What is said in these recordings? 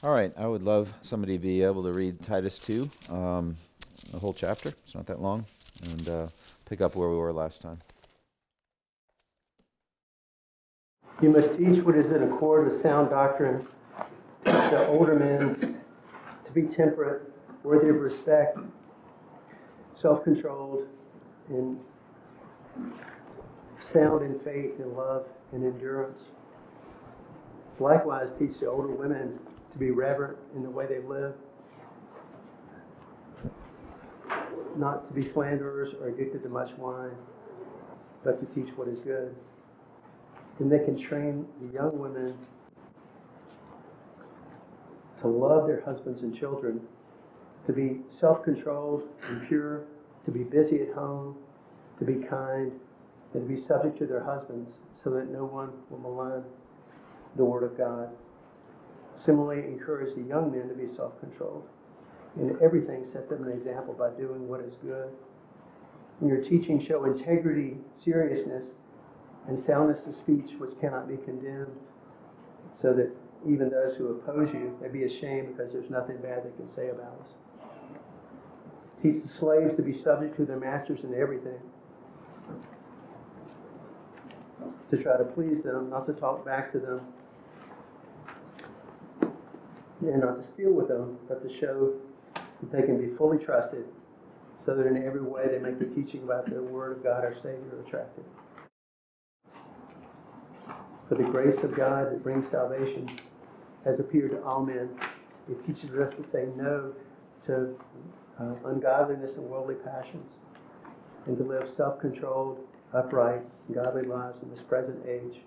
All right, I would love somebody to be able to read Titus 2, um, the whole chapter. It's not that long, and uh, pick up where we were last time. You must teach what is in accord with sound doctrine. Teach the older men to be temperate, worthy of respect, self controlled, and sound in faith and love and endurance. Likewise, teach the older women be reverent in the way they live, not to be slanderers or addicted to much wine, but to teach what is good. Then they can train the young women to love their husbands and children, to be self controlled and pure, to be busy at home, to be kind, and to be subject to their husbands, so that no one will malign the Word of God. Similarly, encourage the young men to be self controlled. In everything, set them an example by doing what is good. In your teaching, show integrity, seriousness, and soundness of speech which cannot be condemned, so that even those who oppose you may be ashamed because there's nothing bad they can say about us. Teach the slaves to be subject to their masters in everything, to try to please them, not to talk back to them, and not to steal with them, but to show that they can be fully trusted, so that in every way they make the teaching about the Word of God, our Savior, attractive. For the grace of God that brings salvation has appeared to all men. It teaches us to say no to uh, ungodliness and worldly passions, and to live self controlled, upright, godly lives in this present age,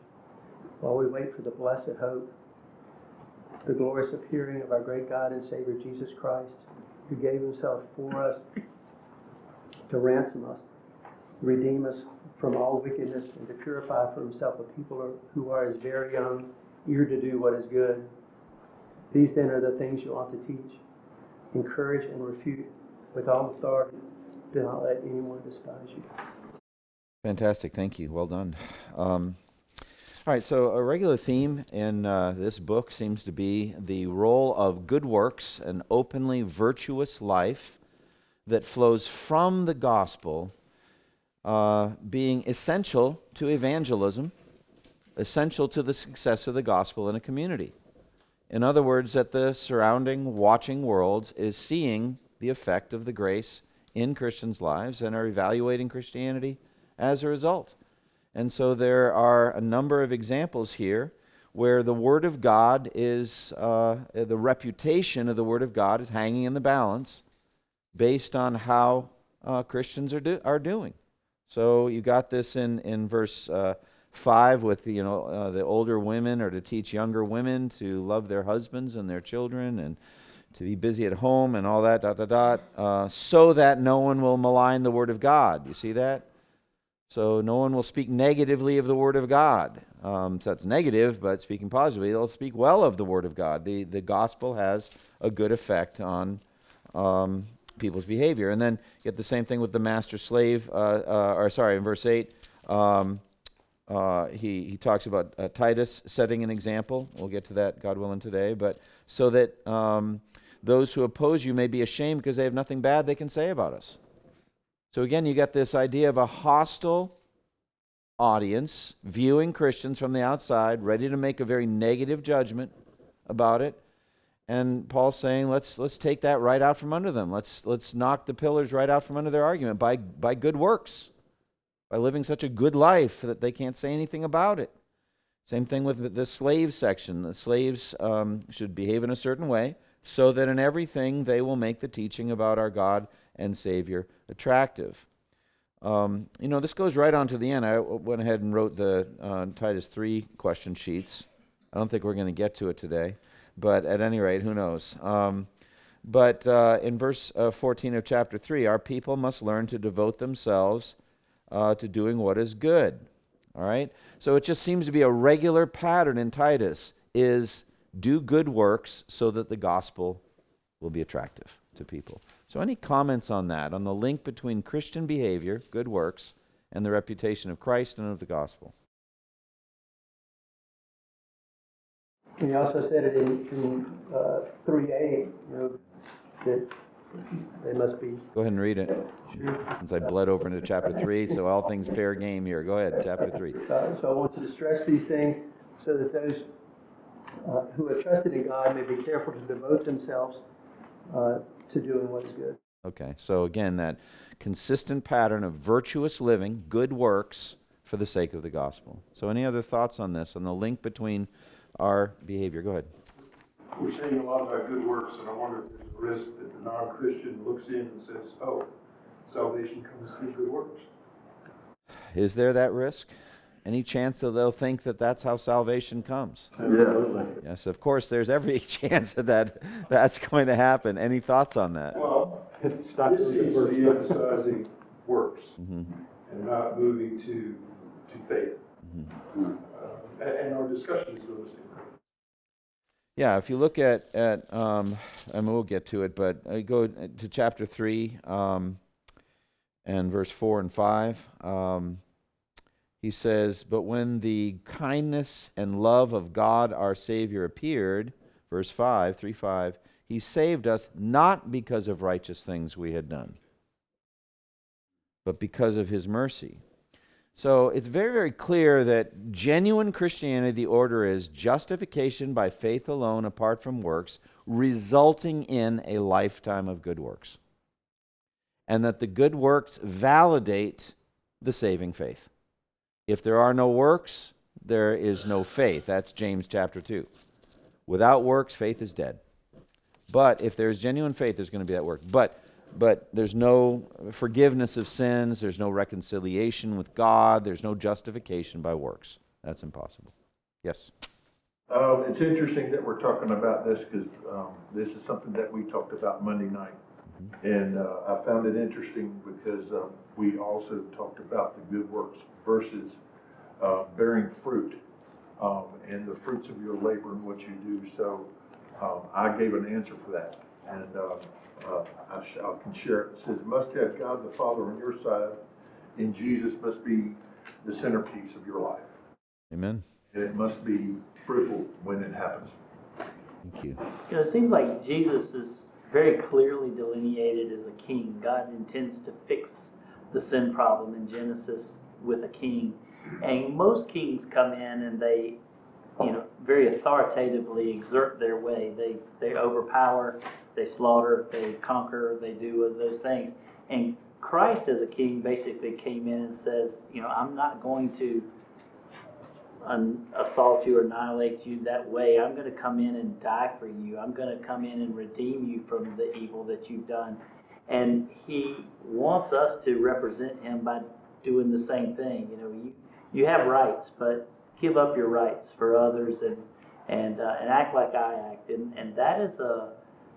while we wait for the blessed hope, the glorious appearing of our great God and Savior Jesus Christ, who gave himself for us to ransom us, redeem us from all wickedness, and to purify for himself a people who are his very own, eager to do what is good. These then are the things you ought to teach. Encourage and refute with all authority. Do not let anyone despise you. Fantastic, thank you. Well done. Um, all right, so a regular theme in uh, this book seems to be the role of good works, an openly virtuous life that flows from the gospel, uh, being essential to evangelism, essential to the success of the gospel in a community. In other words, that the surrounding, watching world is seeing the effect of the grace in Christians' lives and are evaluating Christianity as a result. And so there are a number of examples here where the Word of God is, uh, the reputation of the Word of God is hanging in the balance based on how uh, Christians are, do- are doing. So you got this in, in verse uh, 5 with the, you know, uh, the older women are to teach younger women to love their husbands and their children and to be busy at home and all that, dot, dot, dot, so that no one will malign the Word of God. You see that? So no one will speak negatively of the Word of God. Um, so that's negative, but speaking positively, they'll speak well of the Word of God. The, the gospel has a good effect on um, people's behavior. And then you get the same thing with the master slave, uh, uh, or sorry, in verse 8, um, uh, he, he talks about uh, Titus setting an example. We'll get to that, God willing, today. But so that um, those who oppose you may be ashamed because they have nothing bad they can say about us. So again, you got this idea of a hostile audience viewing Christians from the outside, ready to make a very negative judgment about it. And Paul's saying, let's let's take that right out from under them. Let's let's knock the pillars right out from under their argument by by good works, by living such a good life that they can't say anything about it. Same thing with the slave section. The slaves um, should behave in a certain way so that in everything they will make the teaching about our God and Savior attractive. Um, you know, this goes right on to the end. I went ahead and wrote the uh, Titus 3 question sheets. I don't think we're going to get to it today, but at any rate, who knows? Um, but uh, in verse uh, 14 of chapter 3, our people must learn to devote themselves uh, to doing what is good. All right? So it just seems to be a regular pattern in Titus is do good works so that the gospel will be attractive to people. So, any comments on that, on the link between Christian behavior, good works, and the reputation of Christ and of the gospel? And he also said it in, in, uh, three A, you know, that they must be Go ahead and read it, since I bled over into chapter 3, so all things fair game here. Go ahead, chapter 3. So, so I want you to stress these things so that those uh, who have trusted in God may be careful to devote themselves uh, to doing what is good. Okay, so again, that consistent pattern of virtuous living, good works for the sake of the gospel. So, any other thoughts on this, on the link between our behavior? Go ahead. We're saying a lot about good works, and I wonder if there's a risk that the non-Christian looks in and says, oh, salvation comes through good works. Is there that risk? Any chance that they'll think that that's how salvation comes? Yeah. Yes, of course, there's every chance that, that that's going to happen. Any thoughts on that? Well, It's not this seems to be emphasizing works Mhm. and not moving to, to faith. Mm-hmm. Uh, And, and our discussion is realistic. Yeah, if you look at, at um, and we'll get to it, but uh, go to chapter 3 um, and verse 4 and 5. Um, he says, But when the kindness and love of God our Savior appeared, verse 5, 3 5, he saved us not because of righteous things we had done, but because of his mercy. So it's very, very clear that genuine Christianity, the order is justification by faith alone, apart from works, resulting in a lifetime of good works. And that the good works validate the saving faith. If there are no works, there is no faith. That's James chapter 2. Without works, faith is dead. But if there's genuine faith, there's going to be that work. But but there's no forgiveness of sins, there's no reconciliation with God, there's no justification by works. That's impossible. Yes. Um, it's interesting that we're talking about this because, um, this is something that we talked about Monday night. And, uh, I found it interesting because, um, we also talked about the good works versus, uh, bearing fruit, um, and the fruits of your labor and what you do. So, um, I gave an answer for that. And, uh, uh, I sh- I can share it. It says, must have God the Father on your side and Jesus must be the centerpiece of your life. Amen. And it must be fruitful when it happens. Thank you. You know, it seems like Jesus is very clearly delineated as a king. God intends to fix the sin problem in Genesis with a king. And most kings come in and they, you know, very authoritatively exert their way. They, they overpower, they slaughter, they conquer, they do those things. And Christ as a king basically came in and says, you know, I'm not going to assault you or annihilate you that way. I'm going to come in and die for you. I'm going to come in and redeem you from the evil that you've done. And he wants us to represent him by doing the same thing. You know, you, you have rights, but give up your rights for others and and uh, and act like I act. And and that is a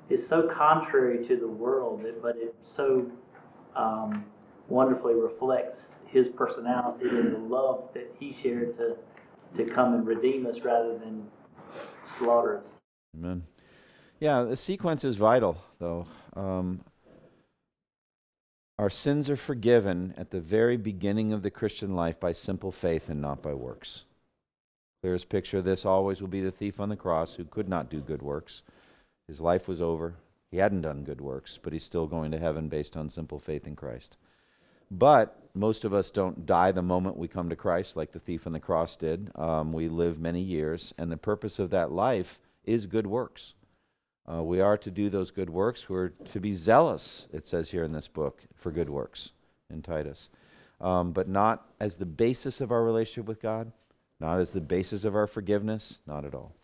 is so contrary to the world, but it so um, wonderfully reflects his personality and the love that he shared to to come and redeem us rather than slaughter us. Amen. Yeah, the sequence is vital, though. Um, our sins are forgiven at the very beginning of the Christian life by simple faith and not by works. Clearest picture of this always will be the thief on the cross who could not do good works. His life was over. He hadn't done good works, but he's still going to heaven based on simple faith in Christ. But most of us don't die the moment we come to Christ, like the thief on the cross did. Um, we live many years, and the purpose of that life is good works. Uh, we are to do those good works. We're to be zealous, it says here in this book, for good works in Titus. Um, but not as the basis of our relationship with God, not as the basis of our forgiveness, not at all.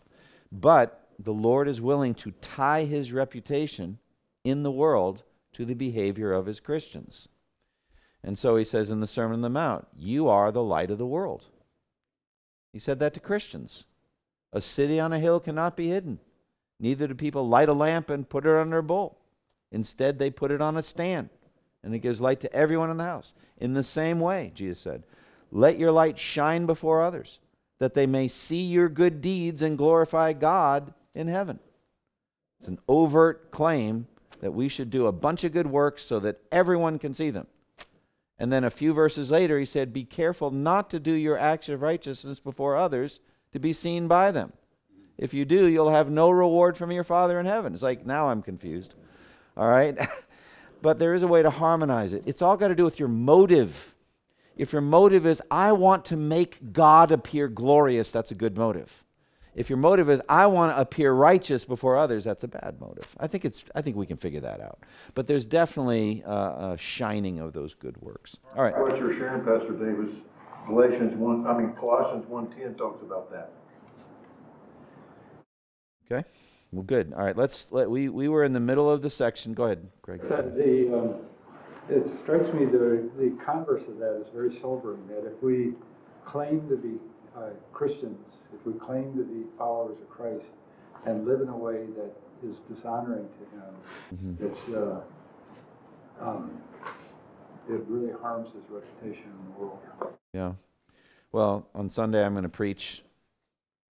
But the Lord is willing to tie his reputation in the world to the behavior of his Christians. And so he says in the Sermon on the Mount, You are the light of the world. He said that to Christians. A city on a hill cannot be hidden. Neither do people light a lamp and put it under a bowl. Instead, they put it on a stand, and it gives light to everyone in the house. In the same way, Jesus said, Let your light shine before others, that they may see your good deeds and glorify God in heaven. It's an overt claim that we should do a bunch of good works so that everyone can see them. And then a few verses later, he said, Be careful not to do your acts of righteousness before others to be seen by them. If you do, you'll have no reward from your Father in heaven. It's like, now I'm confused. All right? but there is a way to harmonize it. It's all got to do with your motive. If your motive is, I want to make God appear glorious, that's a good motive. If your motive is, I want to appear righteous before others, that's a bad motive. I think, it's, I think we can figure that out. But there's definitely a shining of those good works. All right. What you're sharing, Pastor Davis, Galatians one, I mean Colossians one ten talks about that. Okay. Well, good. All right. Let's let we we were in the middle of the section. Go ahead, Greg. The, um, it strikes me the, the converse of that is very sobering, that if we claim to be uh, Christians, if we claim to be followers of Christ and live in a way that is dishonoring to him, it's, uh, um, it really harms his reputation in the world. Yeah. Well, on Sunday I'm going to preach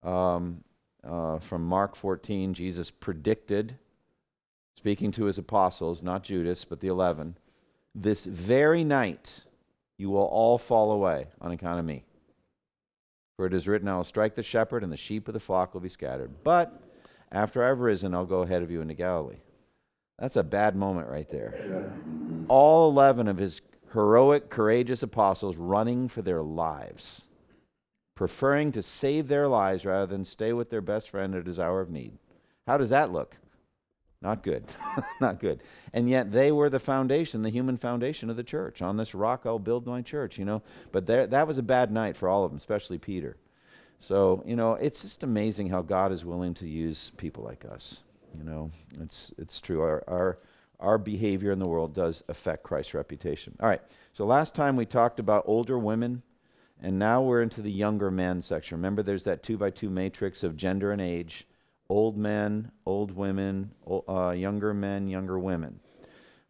um, uh, from Mark 14. Jesus predicted, speaking to his apostles, not Judas, but the eleven, this very night you will all fall away on account of me. For it is written, I will strike the shepherd, and the sheep of the flock will be scattered. But after I've risen, I'll go ahead of you into Galilee. That's a bad moment right there. All 11 of his heroic, courageous apostles running for their lives, preferring to save their lives rather than stay with their best friend at his hour of need. How does that look? Not good. Not good. And yet they were the foundation, the human foundation of the church. On this rock I'll build my church, you know. But there, that was a bad night for all of them, especially Peter. So, you know, it's just amazing how God is willing to use people like us. You know, it's, it's true. Our, our, our behavior in the world does affect Christ's reputation. All right. So last time we talked about older women, and now we're into the younger men section. Remember, there's that two by two matrix of gender and age old men, old women, uh, younger men, younger women.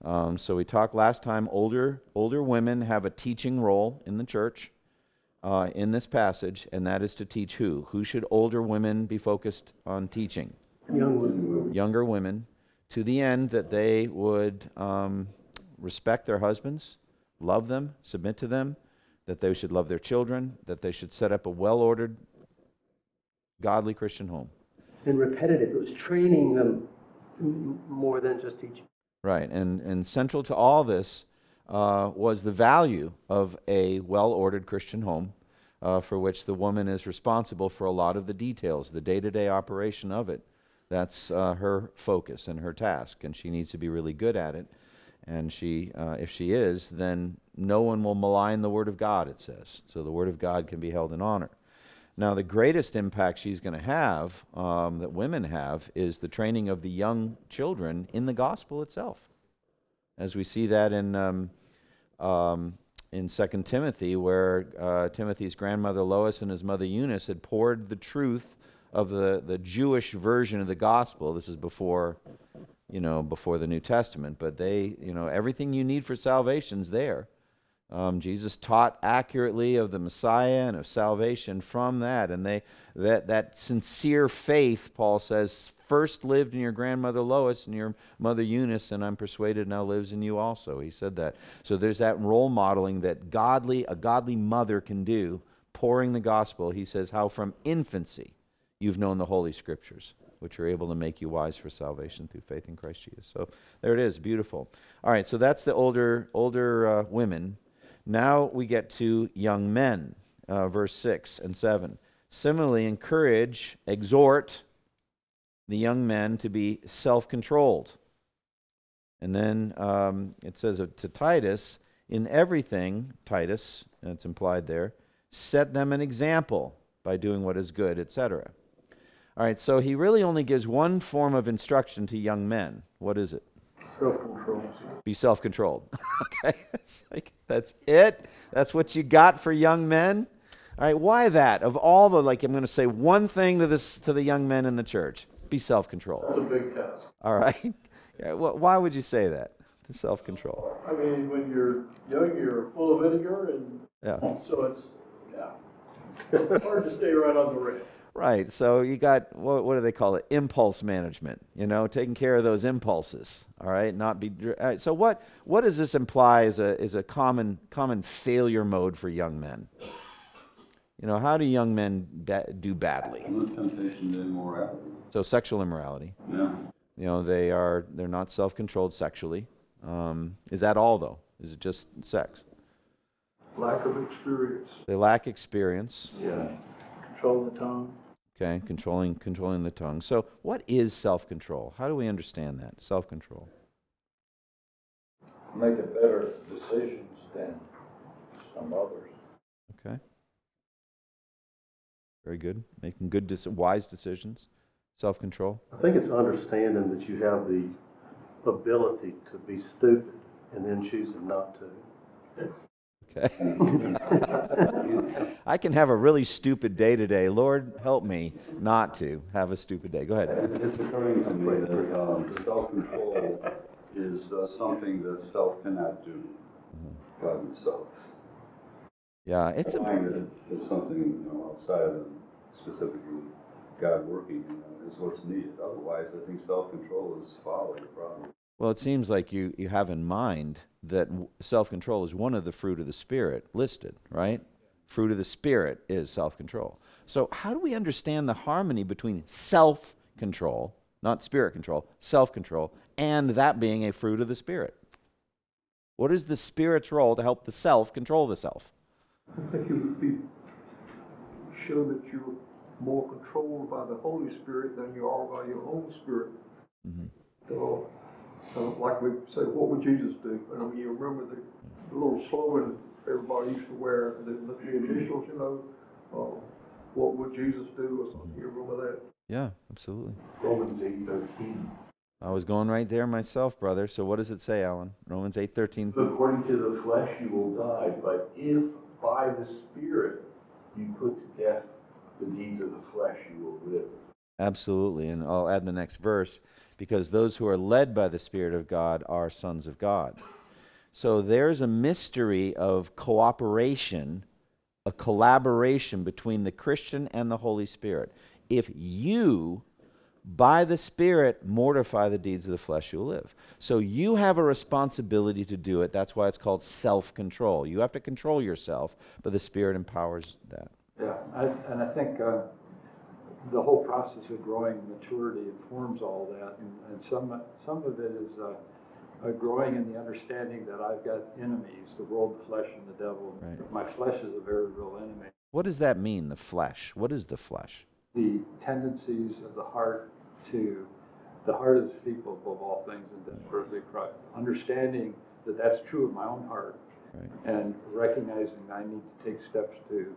Um, so we talked last time. Older older women have a teaching role in the church uh, in this passage, and that is to teach who? Who should older women be focused on teaching? Young women. Younger women, to the end that they would um, respect their husbands, love them, submit to them, that they should love their children, that they should set up a well-ordered, godly Christian home. And repetitive, it was training them more than just teaching. Right, and, and central to all this uh, was the value of a well ordered Christian home, uh, for which the woman is responsible for a lot of the details, the day to day operation of it. That's uh, her focus and her task, and she needs to be really good at it. And she, uh, if she is, then no one will malign the Word of God, it says. So the Word of God can be held in honor. Now, the greatest impact she's going to have, um, that women have, is the training of the young children in the gospel itself. As we see that in, um, um, in 2 Timothy, where uh, Timothy's grandmother Lois and his mother Eunice had poured the truth of the, the Jewish version of the gospel. This is before, you know, before the New Testament, but they, you know, everything you need for salvation's there. Um, Jesus taught accurately of the Messiah and of salvation from that, and they that that sincere faith, Paul says, first lived in your grandmother Lois and your mother Eunice, and I'm persuaded now lives in you also. He said that. So there's that role modeling that godly a godly mother can do, pouring the gospel. He says how from infancy you've known the holy scriptures which are able to make you wise for salvation through faith in Christ Jesus. So there it is, beautiful. All right, so that's the older older uh, women. Now we get to young men, uh, verse 6 and 7. Similarly, encourage, exhort the young men to be self controlled. And then um, it says to Titus, in everything, Titus, that's implied there, set them an example by doing what is good, etc. All right, so he really only gives one form of instruction to young men. What is it? Self-control. be self-controlled. okay, it's like that's it. That's what you got for young men. All right, why that? Of all the like, I'm going to say one thing to this to the young men in the church: be self-controlled. That's a big task. All right. Yeah, wh- why would you say that? The self-control. I mean, when you're young, you're full of vinegar and Yeah. so it's, yeah. Hard to stay right on the rail. Right. So you got what, what do they call it? Impulse management. You know, taking care of those impulses. All right. Not be. dr- All right, so what what does this imply is a is a common common failure mode for young men? You know, how do young men ba- do badly? And temptation to immorality. So sexual immorality. Yeah. You know, they are they're not self-controlled sexually. Um, is that all though? Is it just sex? Lack of experience. They lack experience. Yeah. Control the tongue. Okay, controlling controlling the tongue. So, what is self-control? How do we understand that self-control? making better decisions than some others. Okay. Very good. Making good, dec- wise decisions. Self-control. I think it's understanding that you have the ability to be stupid and then choosing not to. Okay. I can have a really stupid day today. Lord, help me not to have a stupid day. Go ahead. It's occurring to me that um, self-control is uh, something that self cannot do by themselves. Yeah, it's a Applying it is something you know, outside of specifically God working you know, is what's needed. Otherwise, I think self-control is folly, probably. Well, it seems like you, you have in mind that self control is one of the fruit of the Spirit listed, right? Fruit of the Spirit is self control. So, how do we understand the harmony between self control, not spirit control, self control, and that being a fruit of the Spirit? What is the Spirit's role to help the self control the self? I think it would be, show that you're more controlled by the Holy Spirit than you are by your own spirit. Mhm. So, uh, like we say, what would Jesus do? And I mean, you remember the, the little slogan everybody used to wear, the, the initials, you know, uh, what would Jesus do or something, you remember that? Yeah, absolutely. Romans eight thirteen. I was going right there myself, brother. So, what does it say, Alan? Romans eight thirteen. According to the flesh you will die, but if by the Spirit you put to death the deeds of the flesh, you will live. Absolutely. And I'll add the next verse because those who are led by the Spirit of God are sons of God. So there's a mystery of cooperation, a collaboration between the Christian and the Holy Spirit. If you, by the Spirit, mortify the deeds of the flesh, you'll live. So you have a responsibility to do it. That's why it's called self control. You have to control yourself, but the Spirit empowers that. Yeah, I, and I think, uh, the whole process of growing maturity informs all that, and, and some, some of it is, uh, uh, growing in the understanding that I've got enemies, the world, the flesh, and the devil. Right. My flesh is a very real enemy. What does that mean, the flesh? What is the flesh? The tendencies of the heart to, the heart is deceitful above all things and desperately corrupt. Understanding that that's true of my own heart, Right. and recognizing I need to take steps to,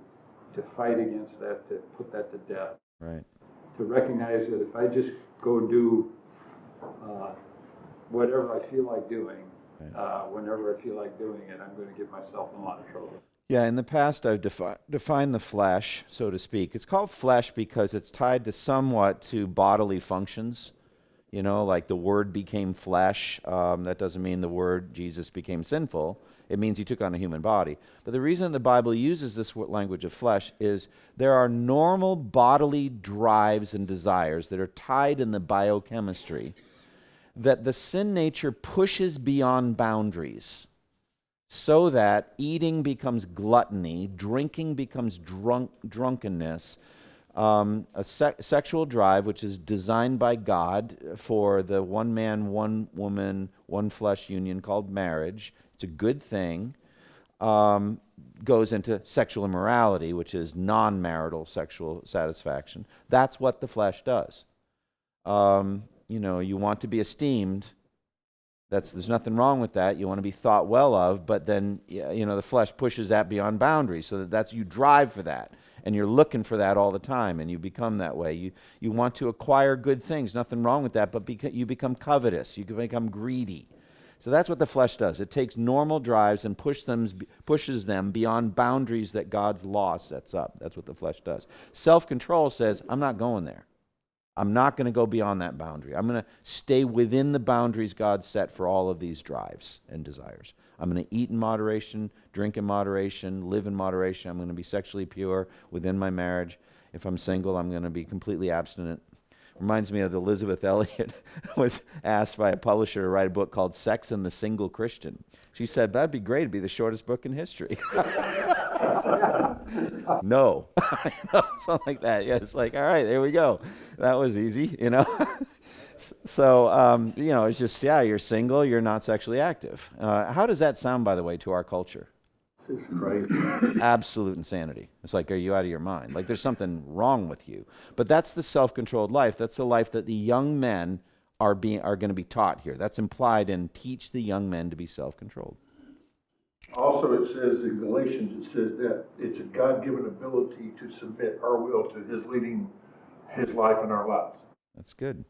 to fight against that, to put that to death. Right. To recognize that if I just go do uh, whatever I feel like doing, Right. uh, whenever I feel like doing it, I'm going to get myself in a lot of trouble. Yeah, in the past, I've defi- defined the flesh, so to speak. It's called flesh because it's tied to somewhat to bodily functions. You know, like the word became flesh. Um, that doesn't mean the word Jesus became sinful. It means he took on a human body. But the reason the Bible uses this language of flesh is there are normal bodily drives and desires that are tied in the biochemistry that the sin nature pushes beyond boundaries so that eating becomes gluttony, drinking becomes drunk, drunkenness, um, a se- sexual drive, which is designed by God for the one man, one woman, one flesh union called marriage. It's a good thing. Um, goes into sexual immorality, which is non marital sexual satisfaction. That's what the flesh does. Um, you know, you want to be esteemed. That's there's nothing wrong with that. You want to be thought well of, but then you know the flesh pushes that beyond boundaries. So that that's you drive for that, and you're looking for that all the time, and you become that way. You you want to acquire good things. Nothing wrong with that, but beca- you become covetous. You become greedy. So that's what the flesh does. It takes normal drives and push them, pushes them beyond boundaries that God's law sets up. That's what the flesh does. Self control says, I'm not going there. I'm not going to go beyond that boundary. I'm going to stay within the boundaries God set for all of these drives and desires. I'm going to eat in moderation, drink in moderation, live in moderation. I'm going to be sexually pure within my marriage. If I'm single, I'm going to be completely abstinent Reminds me of Elisabeth Elliot was asked by a publisher to write a book called Sex and the Single Christian. She said, That'd be great. It'd be the shortest book in history. no. Something like that. Yeah, it's like, all right, there we go. That was easy, you know? So, um, you know, it's just, yeah, you're single, you're not sexually active. Uh, how does that sound, by the way, to our culture? It's crazy. absolute insanity. It's like, are you out of your mind? Like, there's something wrong with you. But that's the self-controlled life. That's the life that the young men are being are going to be taught here. That's implied in teach the young men to be self-controlled. Also, it says in Galatians, it says that it's a God-given ability to submit our will to his leading his life in our lives. That's good.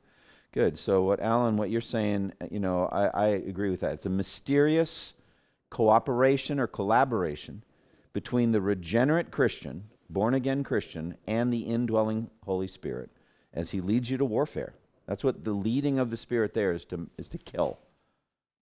Good. So, what Alan, what you're saying, you know, I, I agree with that. It's a mysterious cooperation or collaboration between the regenerate Christian, born again Christian, and the indwelling Holy Spirit as he leads you to warfare. That's what the leading of the Spirit there is to, is to kill,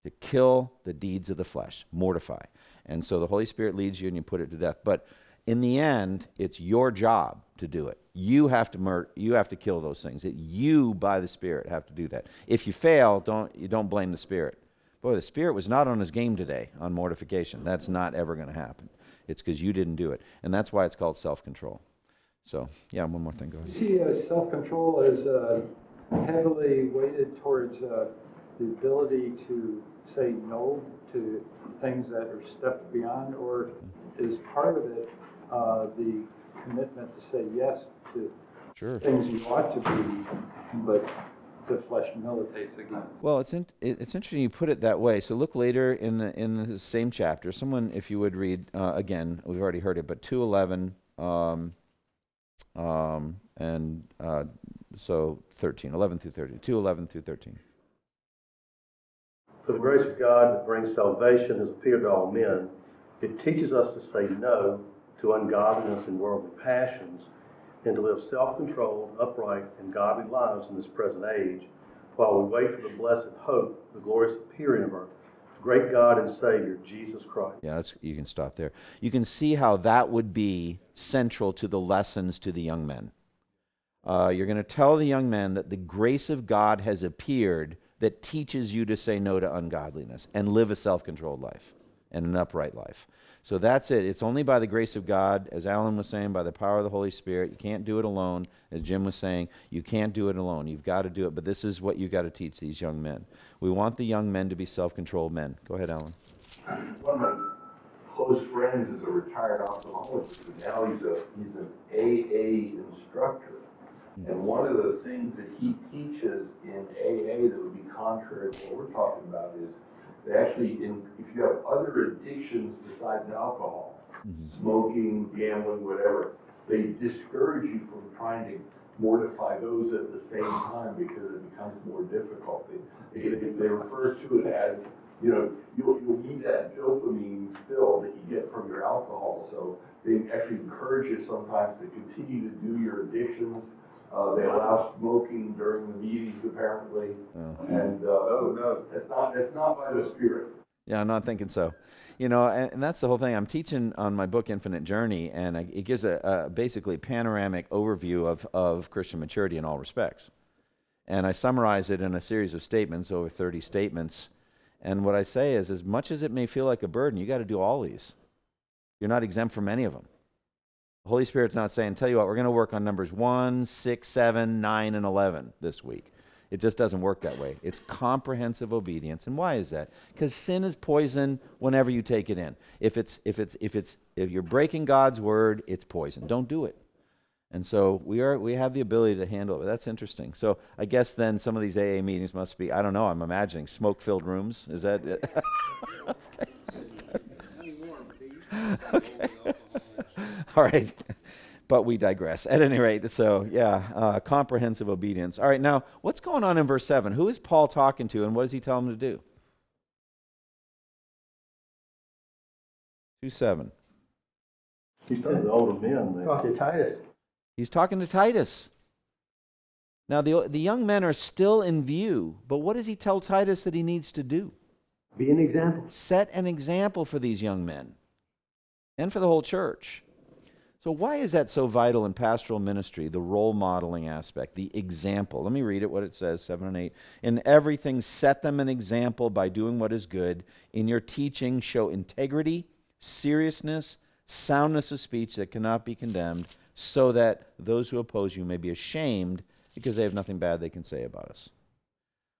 to kill the deeds of the flesh, mortify. And so the Holy Spirit leads you and you put it to death. But in the end, it's your job to do it. You have to mur- you have to kill those things. It, you by the Spirit have to do that. If you fail, don't you don't blame the Spirit. Boy, the Spirit was not on his game today on mortification. That's not ever going to happen. It's because you didn't do it, and that's why it's called self-control. So, yeah, one more thing. Go ahead. See, uh, self-control is uh, heavily weighted towards uh, the ability to say no to things that are stepped beyond, or is part of it uh, the commitment to say yes to Sure. things you ought to be, but flesh militates against? Well, it's in, it, it's interesting you put it that way. So look later in the in the same chapter. Someone, if you would read uh, again, we've already heard it, but two eleven, um, um, and uh, so 13, 11 through 13, 2, 11 through 13. For the grace of God that brings salvation has appeared to all men. It teaches us to say no to ungodliness and worldly passions, and to live self-controlled, upright, and godly lives in this present age, while we wait for the blessed hope, the glorious appearing of our great God and Savior, Jesus Christ. Yeah, that's, you can stop there. You can see how that would be central to the lessons to the young men. Uh, you're going to tell the young men that the grace of God has appeared that teaches you to say no to ungodliness and live a self controlled life and an upright life. So that's it. It's only by the grace of God, as Alan was saying, by the power of the Holy Spirit. You can't do it alone. As Jim was saying, you can't do it alone. You've got to do it. But this is what you've got to teach these young men. We want the young men to be self controlled men. Go ahead, Alan. One of my close friends is a retired ophthalmologist, and now he's a, he's an AA instructor. Hmm. And one of the things that he teaches in AA that would be contrary to what we're talking about is that actually, in, if you have other addictions besides alcohol, mm-hmm. smoking, gambling, whatever, they discourage you from trying to mortify those at the same time because it becomes more difficult. They, they, they refer to it as, you know, you'll, you'll need that dopamine still that you get from your alcohol. So they actually encourage you sometimes to continue to do your addictions. Uh, they allow smoking during the meetings apparently. Oh. And, uh, Oh, no. it's not, that's not by the Spirit. Yeah, I'm not thinking so. You know, and, and that's the whole thing. I'm teaching on my book, Infinite Journey, and I, it gives a, a basically panoramic overview of, of Christian maturity in all respects. And I summarize it in a series of statements, over 30 statements. And what I say is, as much as it may feel like a burden, you got to do all these. You're not exempt from any of them. The Holy Spirit's not saying, tell you what, we're going to work on numbers 1, 6, 7, 9, and 11 this week. It just doesn't work that way. It's comprehensive obedience. And why is that? Because sin is poison whenever you take it in. If it's if it's if it's if you're breaking God's word, it's poison. Don't do it. And so we are we have the ability to handle it. But That's interesting. So I guess then some of these AA meetings must be I don't know, I'm imagining smoke-filled rooms. Is that it? okay. All right. But we digress. At any rate, so yeah, uh, comprehensive obedience. All right, now what's going on in verse 7? Who is Paul talking to and what does he tell him to do? 2 7. He's telling the older men that Talk to Titus. He's talking to Titus. Now, the, the young men are still in view, but what does he tell Titus that he needs to do? Be an example. Set an example for these young men and for the whole church. So, why is that so vital in pastoral ministry, the role modeling aspect, the example? Let me read it what it says, 7 and 8. In everything, set them an example by doing what is good. In your teaching, show integrity, seriousness, soundness of speech that cannot be condemned, so that those who oppose you may be ashamed because they have nothing bad they can say about us.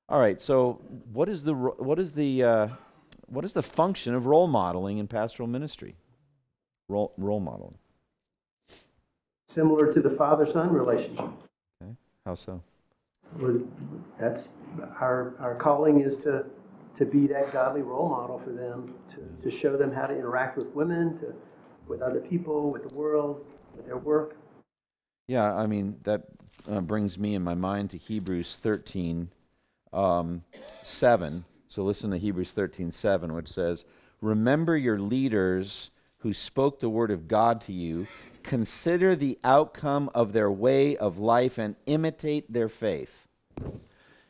All right, so what is the, what is the, uh, what is the function of role modeling in pastoral ministry? Role, role modeling. Similar to the father-son relationship. Okay, How so? We're- That's, our, our calling is to, to be that godly role model for them, to, to show them how to interact with women, to, with other people, with the world, with their work. Yeah, I mean, that uh, brings me in my mind to Hebrews 13, um, 7. So listen to Hebrews 13, 7, which says, Remember your leaders who spoke the word of God to you. Consider the outcome of their way of life and imitate their faith.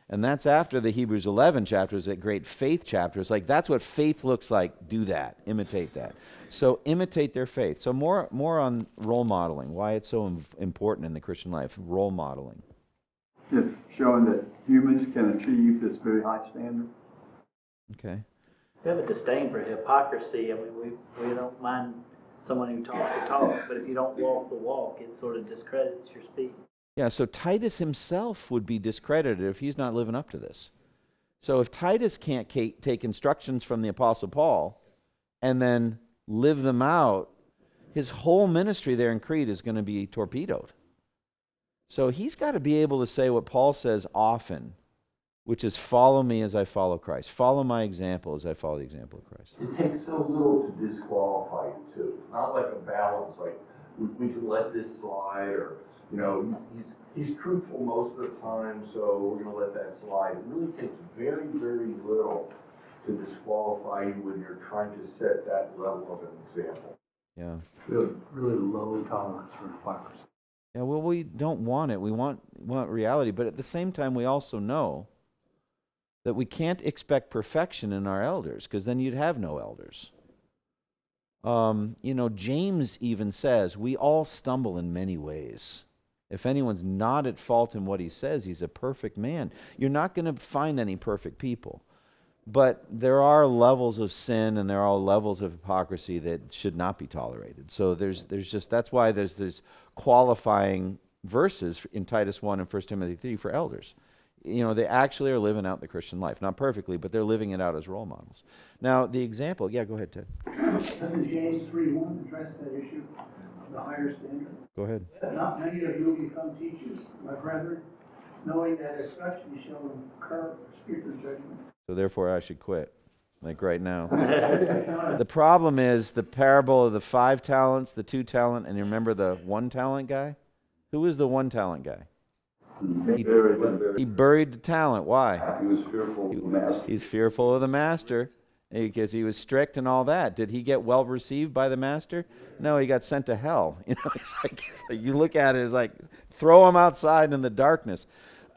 And that's after the Hebrews 11 chapters, that great faith chapters. Like, that's what faith looks like. Do that, imitate that. So, imitate their faith. So, more, more on role modeling, why it's so im- important in the Christian life. Role modeling. It's showing that humans can achieve this very high standard. Okay. We have a disdain for hypocrisy. I mean, we, we don't mind someone who talks the talk, but if you don't walk the walk, it sort of discredits your speech. Yeah, so Titus himself would be discredited if he's not living up to this. So, if Titus can't take instructions from the Apostle Paul and then live them out, his whole ministry there in Crete is going to be torpedoed. So, he's got to be able to say what Paul says often, which is follow me as I follow Christ. Follow my example as I follow the example of Christ. It takes so little to disqualify you too. It's not like a balance, like, we, we can let this slide, or, you know, he's, he's truthful most of the time, so we're gonna let that slide. It really takes very, very little to disqualify you when you're trying to set that level of an example. Yeah. Really, really low tolerance for hypocrisy. Yeah, well, we don't want it. We want, want reality. But at the same time, we also know that we can't expect perfection in our elders because then you'd have no elders. Um, you know, James even says, we all stumble in many ways. If anyone's not at fault in what he says, he's a perfect man. You're not going to find any perfect people. But there are levels of sin and there are levels of hypocrisy that should not be tolerated. So there's, there's just, that's why there's this qualifying verses in Titus 1 and 1 Timothy 3 for elders. You know, they actually are living out the Christian life. Not perfectly, but they're living it out as role models. Now, the example, yeah, go ahead, Ted. Doesn't James three one address that issue of the higher standard? Go ahead. Not many of you become teachers, my brethren, knowing that as such you shall incur judgment. So therefore, I should quit, like right now. the problem is the parable of the five talents, the two talent, and you remember the one talent guy? Who is the one talent guy? He, he buried the talent. Why? He was fearful of the master. He's fearful of the master because he was strict and all that. Did he get well received by the master? No, he got sent to hell. You know, it's like, it's like you look at it as like throw him outside in the darkness.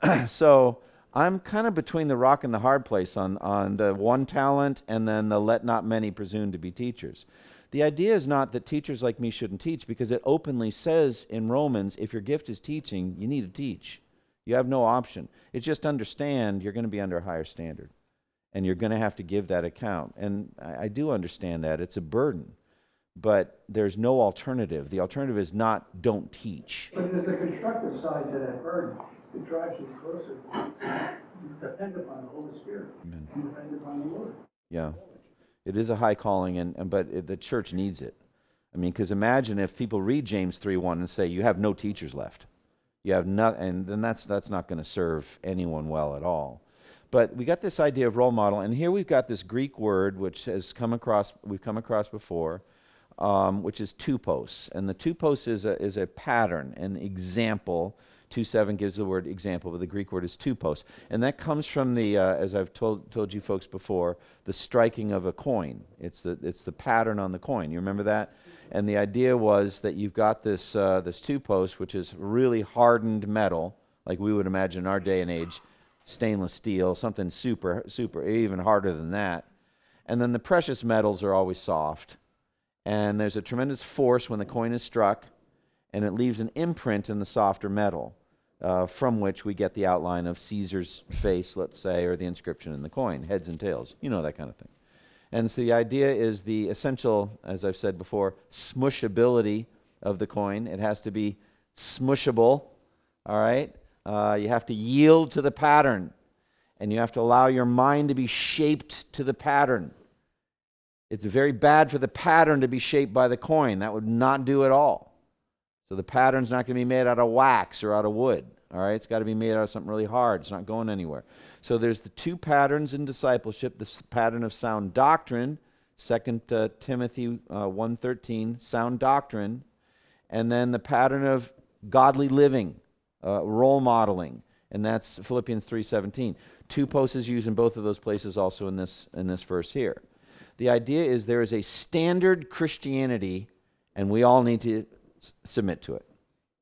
so I'm kind of between the rock and the hard place on on the one talent and then the let not many presume to be teachers. The idea is not that teachers like me shouldn't teach because it openly says in Romans if your gift is teaching, you need to teach. You have no option. It's just understand you're going to be under a higher standard and you're going to have to give that account. And I, I do understand that. It's a burden. But there's no alternative. The alternative is not don't teach. But there's the constructive side to that burden. It drives you closer. Depend upon the Holy Spirit. Amen. And depend upon the Lord. Yeah. It is a high calling, and, and but it, the church needs it. I mean, because imagine if people read James 3 1 and say, You have no teachers left. You have not, and then that's, that's not going to serve anyone well at all. But we got this idea of role model, and here we've got this Greek word which has come across, we've come across before, um, which is tupos. And the tupos is a, is a pattern, an example. 2 7 gives the word example, but the Greek word is tupos. And that comes from the, uh, as I've told, told you folks before, the striking of a coin. It's the, it's the pattern on the coin. You remember that? And the idea was that you've got this, uh, this tupos, which is really hardened metal, like we would imagine in our day and age, stainless steel, something super, super, even harder than that. And then the precious metals are always soft. And there's a tremendous force when the coin is struck, and it leaves an imprint in the softer metal, uh, from which we get the outline of Caesar's face, let's say, or the inscription in the coin, heads and tails. You know that kind of thing. And so the idea is the essential, as I've said before, smushability of the coin. It has to be smushable, all right? Uh, you have to yield to the pattern, and you have to allow your mind to be shaped to the pattern. It's very bad for the pattern to be shaped by the coin. That would not do at all. So the pattern's not going to be made out of wax or out of wood. All right, it's got to be made out of something really hard. It's not going anywhere. So there's the two patterns in discipleship: the pattern of sound doctrine, Second uh, Timothy uh, 1:13, sound doctrine, and then the pattern of godly living, uh, role modeling, and that's Philippians 3:17. Tupos is used in both of those places, also in this in this verse here. The idea is there is a standard Christianity, and we all need to s- submit to it.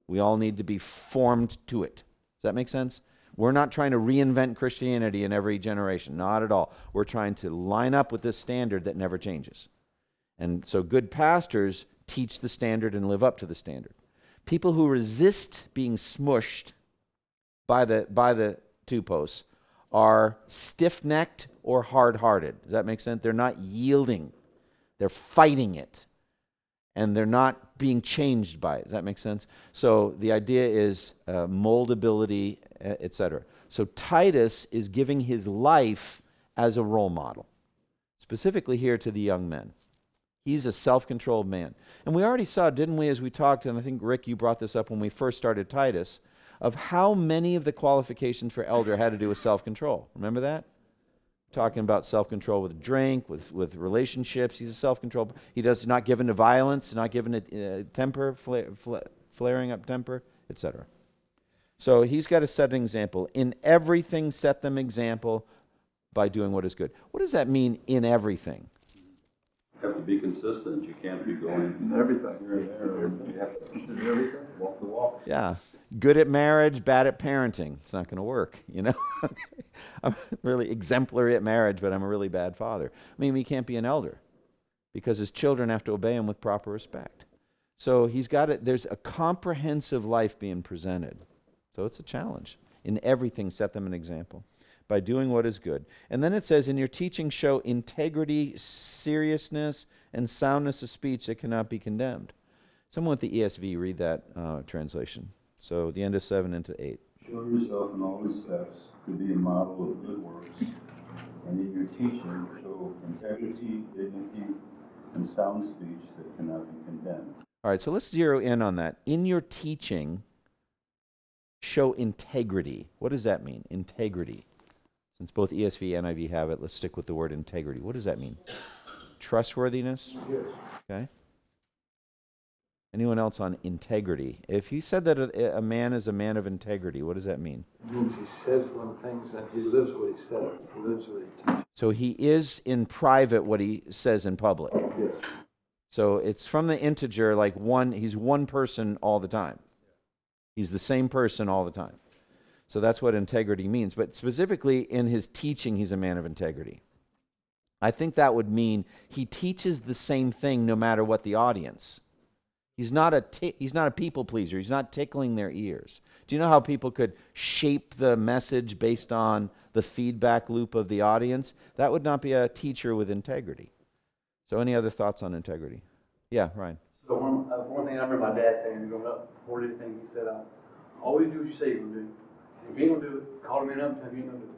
We all need to be formed to it. Does that make sense? We're not trying to reinvent Christianity in every generation. Not at all. We're trying to line up with this standard that never changes. And so good pastors teach the standard and live up to the standard. People who resist being smushed by the by the tupos are stiff-necked or hard-hearted. Does that make sense? They're not yielding. They're fighting it. And they're not being changed by it. Does that make sense? So the idea is uh, moldability, etc. So Titus is giving his life as a role model, specifically here to the young men. He's a self controlled man. And we already saw, didn't we, as we talked, and I think, Rick, you brought this up when we first started Titus, of how many of the qualifications for elder had to do with self control. Remember that? Talking about self control with drink, with, with relationships. He's a self control. He does not given to violence, not given to uh, temper, fla- fla- flaring up temper, etc. So he's got to set an example. In everything, set them example by doing what is good. What does that mean in everything? You have to be consistent, you can't be going Everything. here and there, you have to Everything. walk the walk. Yeah. Good at marriage, bad at parenting. It's not going to work, you know? I'm really exemplary at marriage, but I'm a really bad father. I mean, he can't be an elder because his children have to obey him with proper respect. So he's got it. There's a comprehensive life being presented. So it's a challenge. In everything, set them an example by doing what is good. And then it says, in your teaching, show integrity, seriousness, and soundness of speech that cannot be condemned. Someone with the ESV read that uh, translation. So the end of 7 into 8. Show yourself in all respects to be a model of good works, and in your teaching show integrity, dignity, and sound speech that cannot be condemned. All right, so let's zero in on that. In your teaching, show integrity. What does that mean? Integrity. Since both ESV and NIV have it, let's stick with the word integrity. What does that mean? Trustworthiness? Yes. Okay. Anyone else on integrity? If you said that a, a man is a man of integrity, what does that mean? It means he says one thing and he lives what he says, he lives what he teaches. So he is in private what he says in public. Yes. So it's from the integer, like one, he's one person all the time. He's the same person all the time. So that's what integrity means. But specifically in his teaching, he's a man of integrity. I think that would mean he teaches the same thing no matter what the audience. He's not a he's not a people pleaser. He's not tickling their ears. Do you know how people could shape the message based on the feedback loop of the audience? That would not be a teacher with integrity. So, any other thoughts on integrity? Yeah, Ryan. So one, one thing I remember my dad saying growing up, before anything, he said, uh, always do what you say you're gonna do. If you ain't gonna do it, call him in up and tell him you ain't gonna do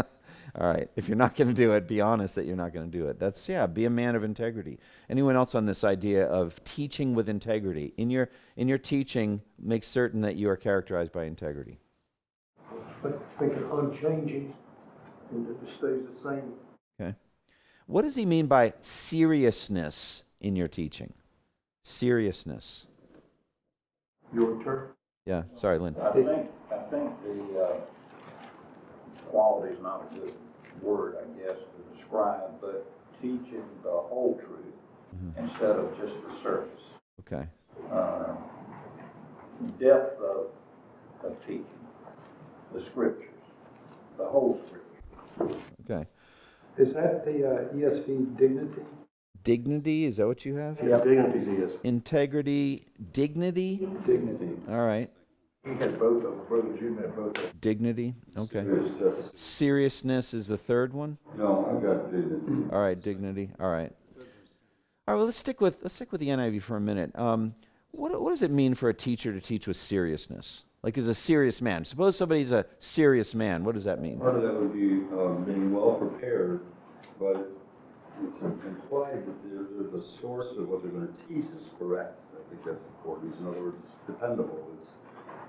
it. All right. If you're not going to do it, be honest that you're not going to do it. That's yeah. Be a man of integrity. Anyone else on this idea of teaching with integrity in your in your teaching? Make certain that you are characterized by integrity. But think it unchanging and that it stays the same. Okay. What does he mean by seriousness in your teaching? Seriousness. Your turn. Yeah. Sorry, Lynn. I think, I think the, uh, quality is not a good word, I guess, to describe, but teaching the whole truth instead of just the surface. Okay. Uh, Depth of, of teaching, the scriptures, the whole scripture. Okay. Is that the uh, ESV dignity? Dignity, is that what you have? Yeah, dignity is. Integrity, dignity? Dignity. All right. He had both of them, Brother Jim had both of them. Dignity, okay. Seriousness. Seriousness is the third one? No, I got dignity. All right, dignity. All right. All right. Well, let's stick with let's stick with the NIV for a minute. Um, what what does it mean for a teacher to teach with seriousness? Like, is a serious man. Suppose somebody's a serious man. What does that mean? Part of that would be um, being well prepared, but it's implied that there, that the source of what they're going to teach is correct. I think that's important. In other words, it's dependable. It's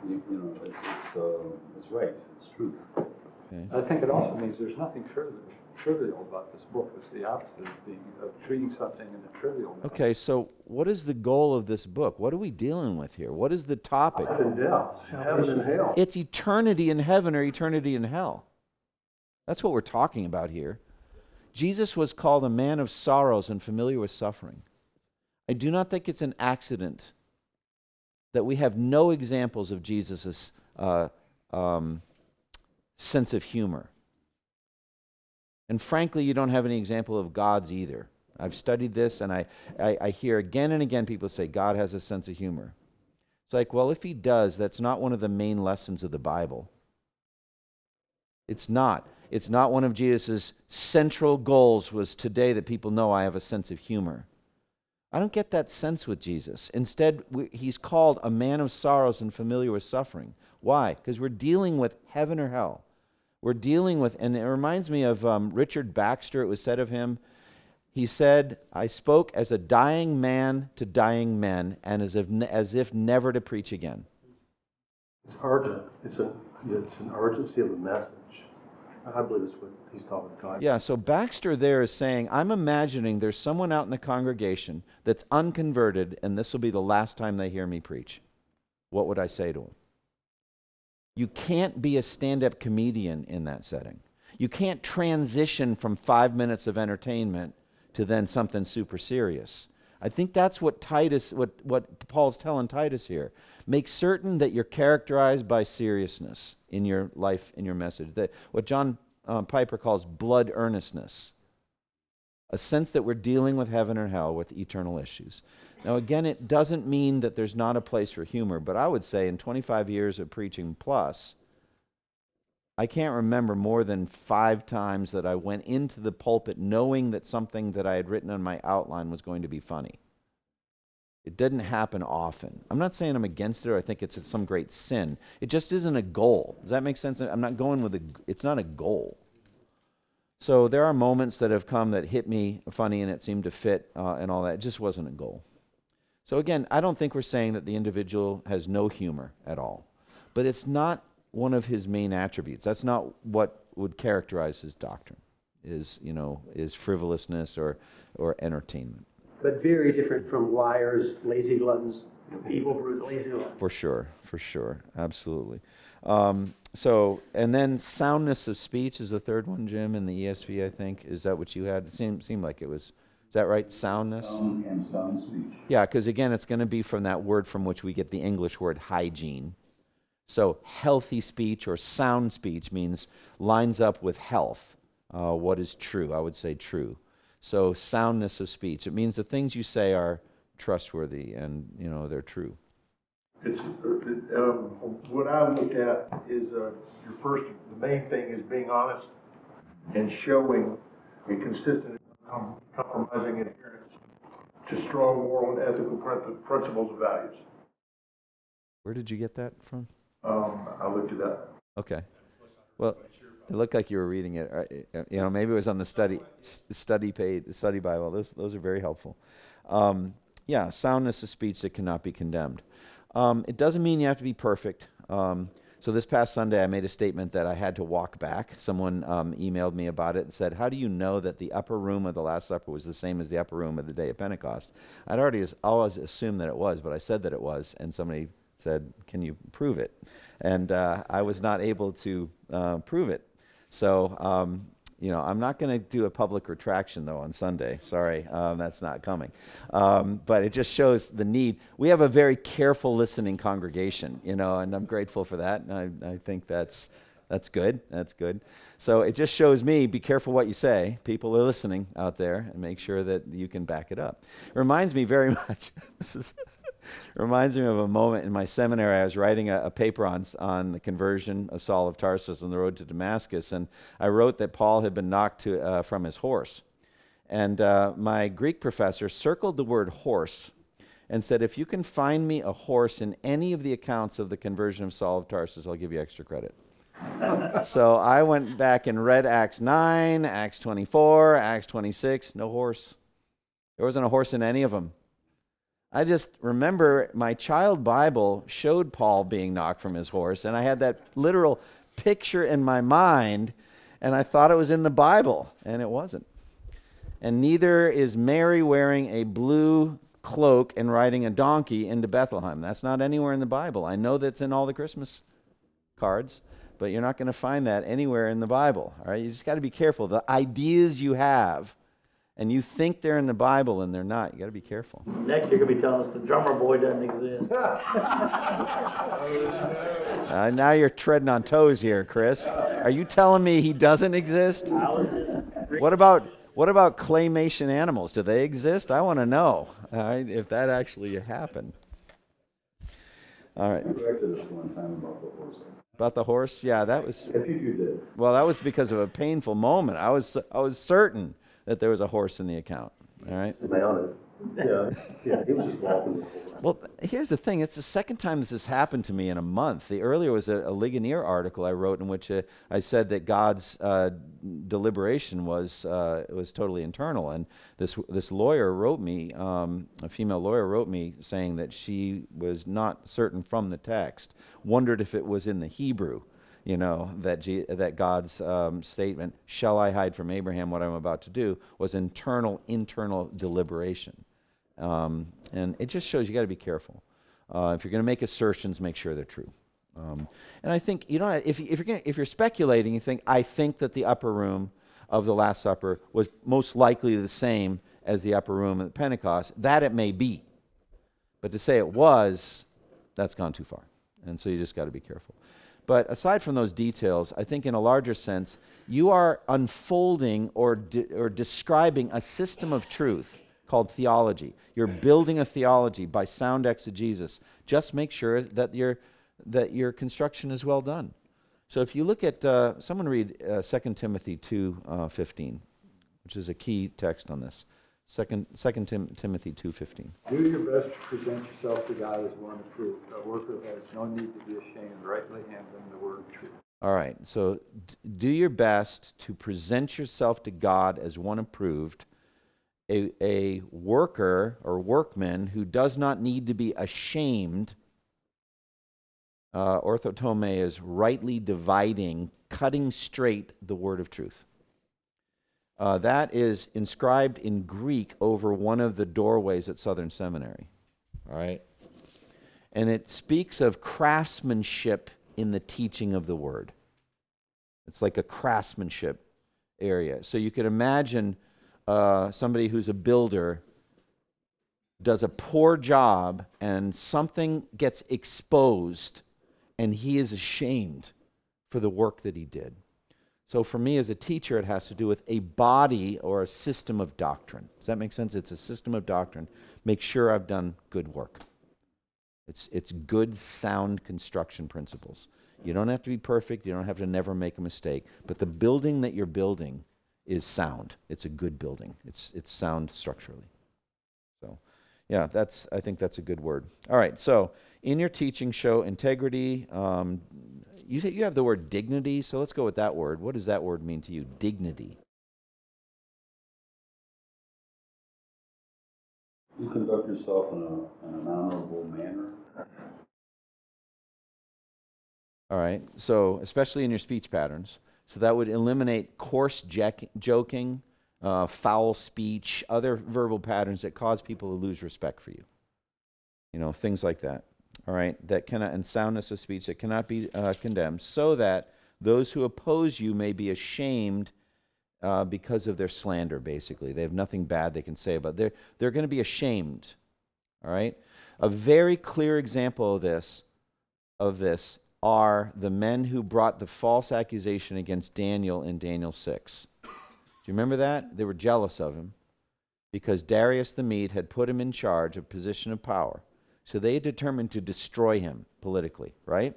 you, you know, it's it's, um, it's right. It's truth. I think it also means there's nothing trivial, trivial about this book. It's the opposite of being, of treating something in a trivial manner. Okay, so what is the goal of this book? What are we dealing with here? What is the topic? Life and death, heaven and hell. It's eternity in heaven or eternity in hell. That's what we're talking about here. Jesus was called a man of sorrows and familiar with suffering. I do not think it's an accident that we have no examples of Jesus' uh, um, sense of humor. And frankly, you don't have any example of God's either. I've studied this and I, I, I hear again and again people say God has a sense of humor. It's like, well, if he does, that's not one of the main lessons of the Bible. It's not. It's not one of Jesus' central goals was today that people know I have a sense of humor. I don't get that sense with Jesus. Instead, he's called a man of sorrows and familiar with suffering. Why? Because we're dealing with heaven or hell. We're dealing with, and it reminds me of um, Richard Baxter. It was said of him, he said, I spoke as a dying man to dying men, and as if, as if never to preach again. It's urgent. It's a, it's an urgency of the message. I believe that's what he's talking about. Yeah, so Baxter there is saying, I'm imagining there's someone out in the congregation that's unconverted, and this will be the last time they hear me preach. What would I say to him? You can't be a stand up comedian in that setting. You can't transition from five minutes of entertainment to then something super serious. I think that's what Titus, what, what Paul's telling Titus here. Make certain that you're characterized by seriousness in your life, in your message. That what John um, Piper calls blood earnestness, a sense that we're dealing with heaven or hell, with eternal issues. Now, again, it doesn't mean that there's not a place for humor, but I would say in 25 years of preaching plus, I can't remember more than five times that I went into the pulpit knowing that something that I had written on my outline was going to be funny. It didn't happen often. I'm not saying I'm against it or I think it's some great sin. It just isn't a goal. Does that make sense? I'm not going with a, it's not a goal. So there are moments that have come that hit me funny and it seemed to fit uh, and all that. It just wasn't a goal. So again, I don't think we're saying that the individual has no humor at all. But it's not one of his main attributes. That's not what would characterize his doctrine. Is, you know, is frivolousness or or entertainment. But very different from liars, lazy gluttons, evil, brute, lazy gluttons. For sure, for sure, absolutely. Um, so, and then soundness of speech is the third one, Jim, in the ESV. I think is that what you had? It seemed seemed like it was. Is that right? Soundness. Sound and sound speech. Yeah, because again, it's going to be from that word from which we get the English word hygiene. So, healthy speech or sound speech means lines up with health. Uh, what is true? I would say true. So, soundness of speech. It means the things you say are trustworthy and you know they're true. It's, uh, um, what I look at is, uh, your first, the main thing is being honest and showing a consistent, um, compromising adherence to strong moral and ethical principles and values. Where did you get that from? Um, I looked at that. Okay. Well, it looked like you were reading it. right? You know, maybe it was on the study study page, the study Bible. Those those are very helpful. Um, yeah, soundness of speech that cannot be condemned. Um, it doesn't mean you have to be perfect. Um, so this past Sunday, I made a statement that I had to walk back. Someone um, emailed me about it and said, "How do you know that the upper room of the Last Supper was the same as the upper room of the day of Pentecost?" I'd already always assumed that it was, but I said that it was, and somebody said, "Can you prove it?" And uh, I was not able to uh, prove it. So, um, you know, I'm not going to do a public retraction though on Sunday. Sorry, um, that's not coming. Um, but it just shows the need. We have a very careful listening congregation, you know, and I'm grateful for that. And I, I think that's That's good. That's good. So it just shows me be careful what you say. People are listening out there and make sure that you can back it up. reminds me very much. this is reminds me of a moment in my seminary. I was writing a, a paper on, on the conversion of Saul of Tarsus on the road to Damascus, and I wrote that Paul had been knocked to, uh, from his horse. And uh, my Greek professor circled the word horse and said, If you can find me a horse in any of the accounts of the conversion of Saul of Tarsus, I'll give you extra credit. so I went back and read Acts 9, Acts 24, Acts 26, no horse. There wasn't a horse in any of them. I just remember my child Bible showed Paul being knocked from his horse, and I had that literal picture in my mind, and I thought it was in the Bible, and it wasn't. And neither is Mary wearing a blue cloak and riding a donkey into Bethlehem. That's not anywhere in the Bible. I know that's in all the Christmas cards, but you're not going to find that anywhere in the Bible. All right, you just got to be careful. The ideas you have and you think they're in the Bible and they're not. You got to be careful. Next, you're gonna be telling us the drummer boy doesn't exist. Uh, now you're treading on toes here, Chris. Are you telling me he doesn't exist? I was just. What about what about claymation animals? Do they exist? I want to know all right, if that actually happened. All right, You corrected us one time about the horse. about the horse. Yeah, that was If you you did. well. That was because of a painful moment. I was I was certain that there was a horse in the account. All right. Mounted. Yeah, yeah, he was just walking. Well, here's the thing. It's the second time this has happened to me in a month. The earlier was a, a Ligonier article I wrote in which uh, I said that God's uh, deliberation was uh, was totally internal. And this this lawyer wrote me, um, a female lawyer wrote me saying that she was not certain from the text, wondered if it was in the Hebrew. You know that G- that God's um, statement, "Shall I hide from Abraham what I'm about to do?" was internal internal deliberation. Um, and it just shows you got to be careful. Uh, if you're going to make assertions, make sure they're true. Um, and I think you know if, if you're gonna, if you're speculating, you think I think that the upper room of the Last Supper was most likely the same as the upper room at Pentecost. That it may be, but to say it was, that's gone too far. And so you just got to be careful. But aside from those details, I think in a larger sense, you are unfolding or, de- or describing a system of truth called theology. You're building a theology by sound exegesis. Just make sure that your, that your construction is well done. So if you look at, uh, someone read uh, 2 Timothy 2 uh, 15, which is a key text on this. 2, 2 Tim- Timothy 2.15. Do your best to present yourself to God as one approved, a worker who has no need to be ashamed, rightly handling the word of truth. All right, so d- do your best to present yourself to God as one approved, a, a worker or workman who does not need to be ashamed. Uh, orthotome is rightly dividing, cutting straight the word of truth. Uh, that is inscribed in Greek over one of the doorways at Southern Seminary. All right? And it speaks of craftsmanship in the teaching of the word. It's like a craftsmanship area. So you could imagine uh, somebody who's a builder does a poor job and something gets exposed and he is ashamed for the work that he did. So for me as a teacher, it has to do with a body or a system of doctrine. Does that make sense? It's a system of doctrine. Make sure I've done good work. It's, it's good, sound construction principles. You don't have to be perfect. You don't have to never make a mistake. But the building that you're building is sound. It's a good building. It's, it's sound structurally. Yeah, that's, I think that's a good word. All right, so in your teaching, show integrity. Um, you, say you have the word dignity, so let's go with that word. What does that word mean to you? Dignity. You conduct yourself in, a, in an honorable manner. All right. So, especially in your speech patterns. So, that would eliminate coarse jack- joking, uh, foul speech, other verbal patterns that cause people to lose respect for you. You know, things like that. All right. That cannot, and soundness of speech that cannot be uh, condemned, so that those who oppose you may be ashamed uh, because of their slander, basically. They have nothing bad they can say about They're, they're going to be ashamed. All right. A very clear example of this, of this are the men who brought the false accusation against Daniel in Daniel 6. You remember that? They were jealous of him because Darius the Mede had put him in charge of position of power. So they determined to destroy him politically, right?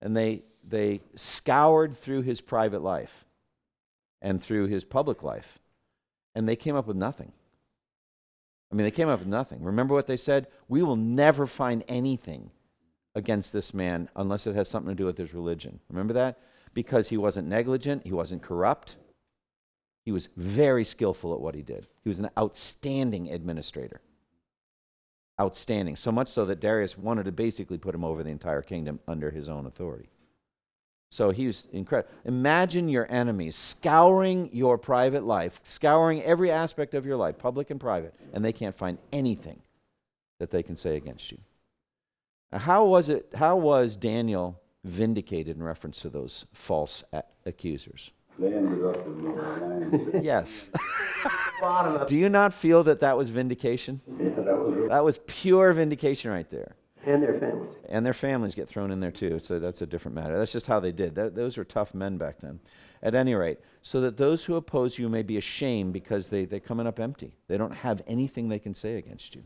And they they scoured through his private life and through his public life and they came up with nothing. I mean, they came up with nothing. Remember what they said? We will never find anything against this man unless it has something to do with his religion. Remember that? Because he wasn't negligent, he wasn't corrupt. He was very skillful at what he did. He was an outstanding administrator. Outstanding. So much so that Darius wanted to basically put him over the entire kingdom under his own authority. So he was incredible. Imagine your enemies scouring your private life, scouring every aspect of your life, public and private, and they can't find anything that they can say against you. Now, how was it? How was Daniel vindicated in reference to those false accusers? They ended up in the lion's Yes. Bottom of, Do you not feel that that was vindication? Yeah, that was really That was pure vindication right there. and their families. And their families get thrown in there too. So that's a different matter. That's just how they did. That, those were tough men back then. At any rate, so that those who oppose you may be ashamed because they, they're coming up empty. They don't have anything they can say against you.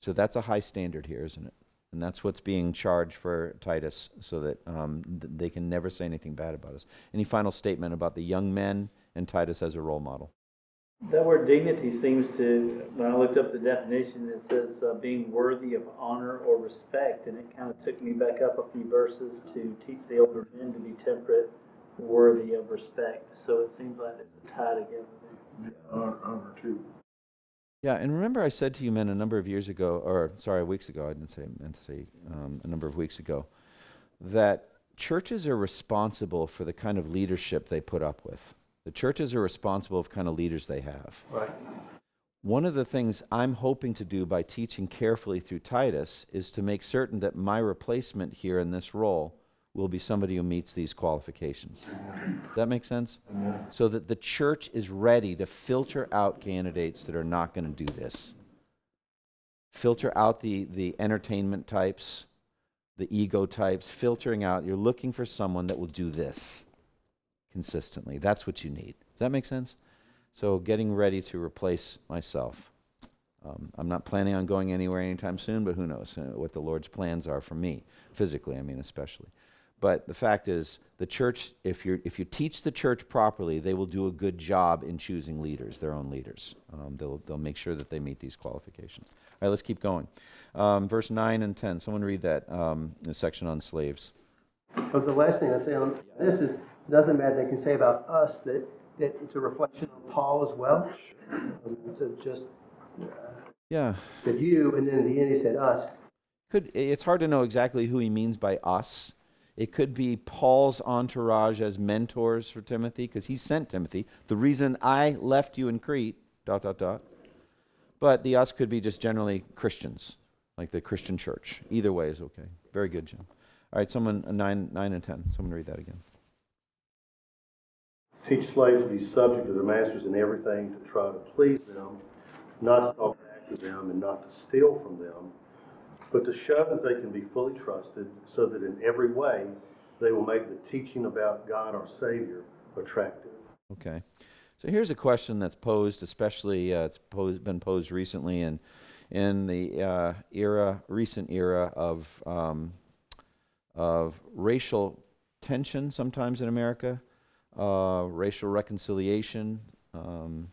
So that's a high standard here, isn't it? And that's what's being charged for Titus so that um, th- they can never say anything bad about us. Any final statement about the young men and Titus as a role model? That word dignity seems to, when I looked up the definition, it says uh, being worthy of honor or respect, and it kind of took me back up a few verses to teach the older men to be temperate, worthy of respect. So it seems like it's a tie together there. Honor, honor too. Yeah, and remember I said to you men a number of years ago, or sorry, weeks ago, I didn't say, meant to say um, a number of weeks ago, that churches are responsible for the kind of leadership they put up with. The churches are responsible for the kind of leaders they have. Right. One of the things I'm hoping to do by teaching carefully through Titus is to make certain that my replacement here in this role will be somebody who meets these qualifications. Does that make sense? So that the church is ready to filter out candidates that are not going to do this. Filter out the, the entertainment types, the ego types, filtering out. You're looking for someone that will do this consistently. That's what you need. Does that make sense? So, getting ready to replace myself. Um, I'm not planning on going anywhere anytime soon, but who knows uh, what the Lord's plans are for me, physically, I mean, especially. But the fact is, the church, if, you if you teach the church properly, they will do a good job in choosing leaders, their own leaders. Um, they'll, they'll make sure that they meet these qualifications. All right, let's keep going. Um, verse 9 and 10. Someone read that um, the section on slaves. But the last thing I say on this is nothing bad they can say about us that, that it's a reflection on Paul as well. Um, So just uh, Yeah. said you, and then at the end he said us. Could it's hard to know exactly who he means by us. It could be Paul's entourage as mentors for Timothy, because he sent Timothy. The reason I left you in Crete, dot dot dot. But the us could be just generally Christians, like the Christian church. Either way is okay. Very good, Jim. All right, someone uh, nine nine and ten. Someone read that again. Teach slaves to be subject to their masters in everything, to try to please them, not to talk back to them, and not to steal from them, but to show that they can be fully trusted, so that in every way they will make the teaching about God our Savior attractive. Okay. So here's a question that's posed, especially uh, it's posed, been posed recently in in the uh, era, recent era of um, of racial tension, sometimes in America, uh, racial reconciliation, um,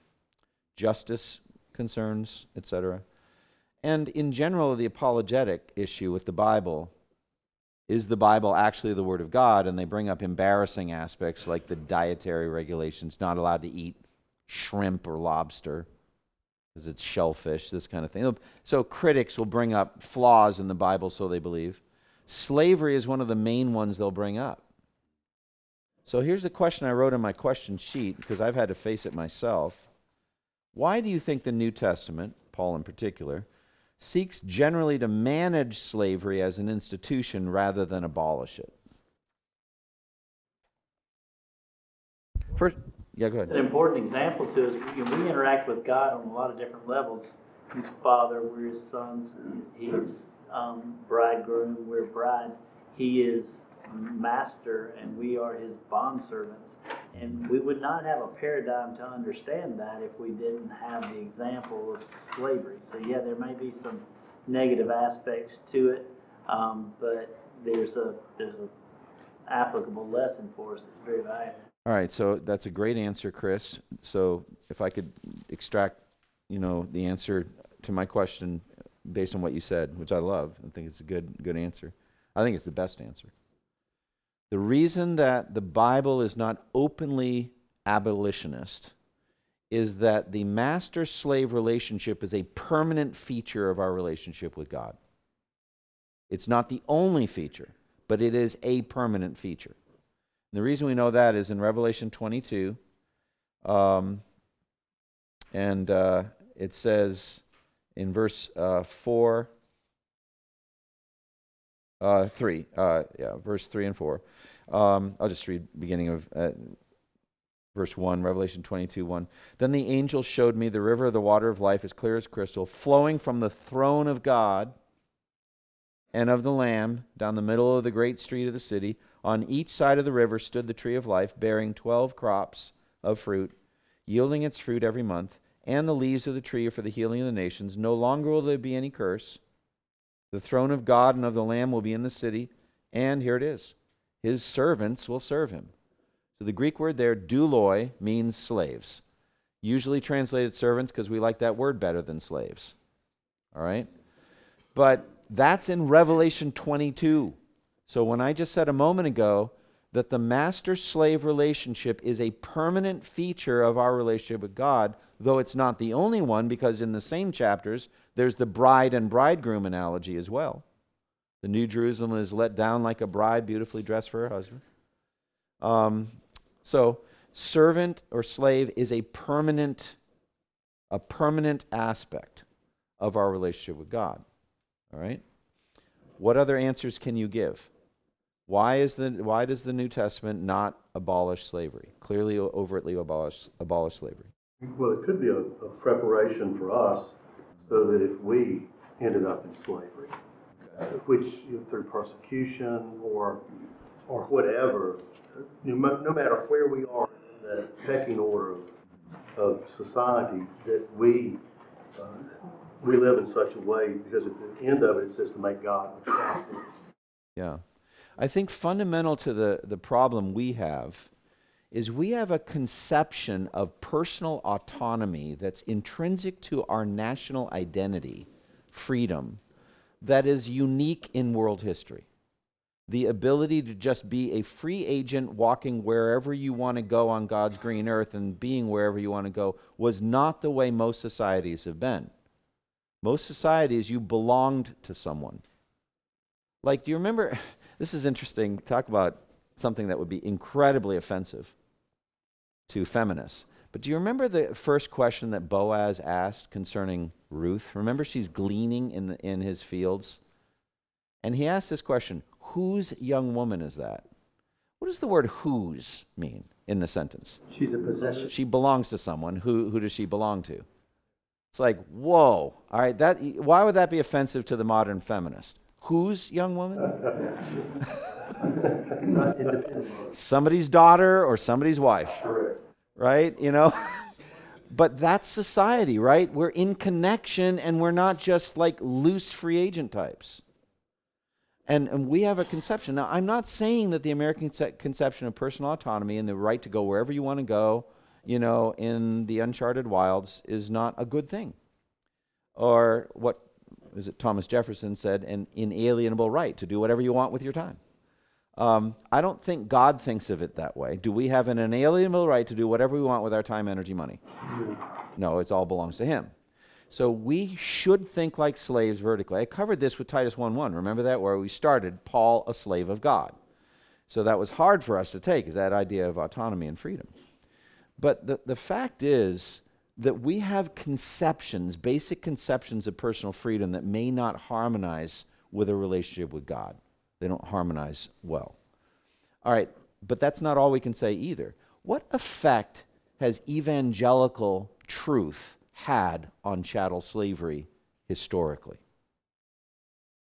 justice concerns, etc. And in general, the apologetic issue with the Bible is the Bible actually the Word of God? And they bring up embarrassing aspects like the dietary regulations, not allowed to eat shrimp or lobster because it's shellfish, this kind of thing. So critics will bring up flaws in the Bible, so they believe. Slavery is one of the main ones they'll bring up. So here's the question I wrote in my question sheet because I've had to face it myself. Why do you think the New Testament, Paul in particular, seeks generally to manage slavery as an institution rather than abolish it. First, yeah, go ahead. An important example to us, we, interact with God on a lot of different levels. He's father, we're his sons, he's um, bridegroom, we're bride. He is master and we are his bondservants. And we would not have a paradigm to understand that if we didn't have the example of slavery. So yeah, there may be some negative aspects to it, um, but there's a there's a applicable lesson for us that's very valuable. All right, so that's a great answer, Chris. So if I could extract, you know, the answer to my question based on what you said, which I love, I think it's a good good answer. I think it's the best answer. The reason that the Bible is not openly abolitionist is that the master slave relationship is a permanent feature of our relationship with God. It's not the only feature, but it is a permanent feature. And the reason we know that is in Revelation 22, um, and uh, it says in verse uh, 4, uh, 3, uh, yeah, verse 3 and 4. Um, I'll just read beginning of uh, verse 1, Revelation 22, 1. Then the angel showed me the river of the water of life as clear as crystal, flowing from the throne of God and of the Lamb down the middle of the great street of the city. On each side of the river stood the tree of life, bearing twelve crops of fruit, yielding its fruit every month. And the leaves of the tree are for the healing of the nations. No longer will there be any curse. The throne of God and of the Lamb will be in the city, and here it is his servants will serve him. So the Greek word there, douloi, means slaves. Usually translated servants because we like that word better than slaves. All right? But that's in Revelation 22. So when I just said a moment ago that the master slave relationship is a permanent feature of our relationship with God, though it's not the only one, because in the same chapters, there's the bride and bridegroom analogy as well. The New Jerusalem is let down like a bride, beautifully dressed for her husband. Um, so, servant or slave is a permanent, a permanent aspect of our relationship with God. All right. What other answers can you give? Why is the why does the New Testament not abolish slavery? Clearly, overtly abolish abolish slavery. Well, it could be a, a preparation for us so that if we ended up in slavery, which you know, through persecution or or whatever, no, no matter where we are in the pecking order of, of society, that we uh, we live in such a way because at the end of it, it says to make God attractive. Yeah. I think fundamental to the, the problem we have is we have a conception of personal autonomy that's intrinsic to our national identity, freedom, that is unique in world history. The ability to just be a free agent walking wherever you want to go on God's green earth and being wherever you want to go was not the way most societies have been. Most societies, you belonged to someone. Like, do you remember? This is interesting. Talk about something that would be incredibly offensive to feminists. But do you remember the first question that Boaz asked concerning Ruth? Remember, she's gleaning in, the, in his fields? And he asked this question Whose young woman is that? What does the word whose mean in the sentence? She's a possession. She belongs to someone. Who, who does she belong to? It's like, whoa. All right, that, why would that be offensive to the modern feminist? Whose young woman? Somebody's daughter or somebody's wife. Right? You know? but that's society, right? We're in connection and we're not just like loose free agent types. And, and we have a conception. Now, I'm not saying that the American conception of personal autonomy and the right to go wherever you want to go, you know, in the uncharted wilds is not a good thing. Or what is it Thomas Jefferson said, an inalienable right to do whatever you want with your time. Um, I don't think God thinks of it that way. Do we have an inalienable right to do whatever we want with our time, energy, money? No, it all belongs to Him. So we should think like slaves vertically. I covered this with Titus 1:1. Remember that where we started Paul a slave of God. So that was hard for us to take is that idea of autonomy and freedom. But the, the fact is that we have conceptions, basic conceptions of personal freedom that may not harmonize with a relationship with God. They don't harmonize well. All right, but that's not all we can say either. What effect has evangelical truth had on chattel slavery historically?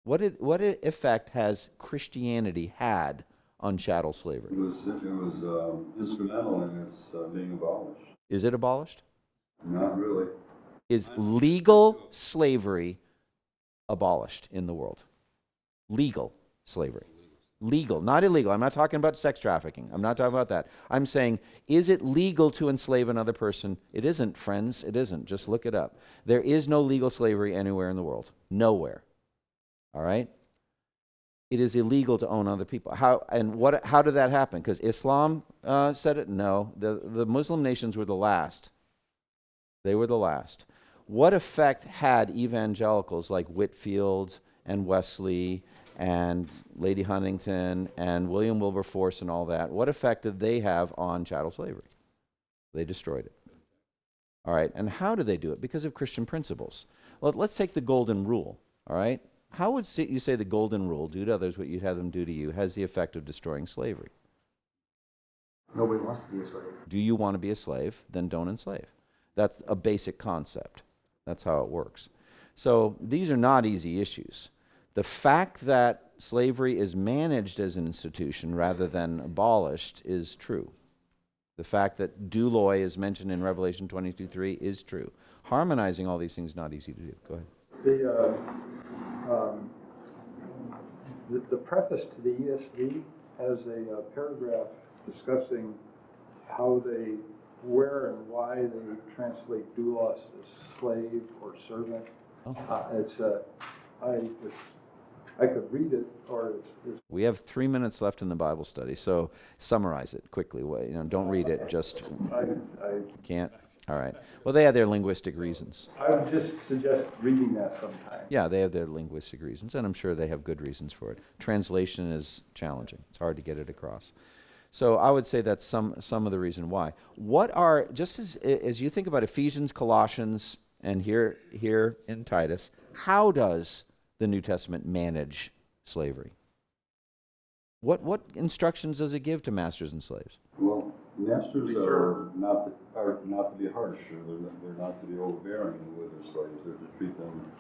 What, did, what effect has Christianity had on chattel slavery? It was, it was um, instrumental in its uh, being abolished. Is it abolished? Not really. Is legal slavery abolished in the world? Legal slavery. Legal, not illegal. I'm not talking about sex trafficking. I'm not talking about that. I'm saying, is it legal to enslave another person? It isn't, friends. It isn't. Just look it up. There is no legal slavery anywhere in the world. Nowhere. All right? It is illegal to own other people. How and what? How did that happen? Because Islam uh, said it. No, the the Muslim nations were the last. They were the last. What effect had evangelicals like Whitefield and Wesley and Lady Huntingdon and William Wilberforce and all that? What effect did they have on chattel slavery? They destroyed it. All right. And how did they do it? Because of Christian principles. Well, let's take the golden rule. All right. How would you say the golden rule, do to others what you'd have them do to you, has the effect of destroying slavery? Nobody wants to be a slave. Do you want to be a slave? Then don't enslave. That's a basic concept. That's how it works. So these are not easy issues. The fact that slavery is managed as an institution rather than abolished is true. The fact that doulos is mentioned in Revelation 22:3 is true. Harmonizing all these things is not easy to do. Go ahead. The, uh, um, the, the preface to the ESV has a uh, paragraph discussing how they, where and why they translate doulos as slave or servant. Oh. Uh, it's, uh, I, it's, I could read it, or We have three minutes left in the Bible study, so summarize it quickly. You know, don't read it. Just I, I, can't. All right. Well, they have their linguistic reasons. I would just suggest reading that sometime. Yeah, they have their linguistic reasons, and I'm sure they have good reasons for it. Translation is challenging; it's hard to get it across. So I would say that's some some of the reason why. What are just as as you think about Ephesians, Colossians, and here here in Titus, how does the New Testament manage slavery? What what instructions does it give to masters and slaves? Well, masters are not, to- are not to be harsh, or they're, not- they're not to be overbearing with their slaves, they're to treat them,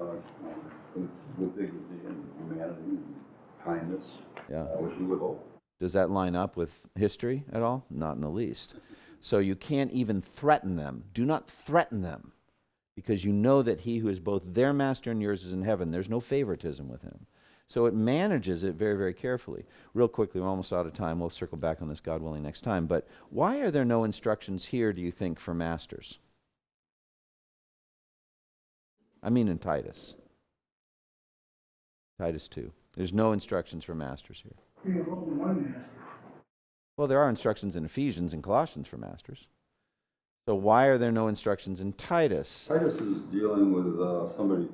uh, with- with dignity and humanity and kindness, Yeah. uh, which we would hope. Does that line up with history at all? Not in the least. So you can't even threaten them. Do not threaten them because you know that he who is both their master and yours is in heaven. There's no favoritism with him. So it manages it very, very carefully. Real quickly, we're almost out of time. We'll circle back on this, God willing, next time. But why are there no instructions here, do you think, for masters? I mean, in Titus. Titus 2. There's no instructions for masters here. We have only one master. Well, there are instructions in Ephesians and Colossians for masters. So why are there no instructions in Titus? Titus is dealing with uh, somebody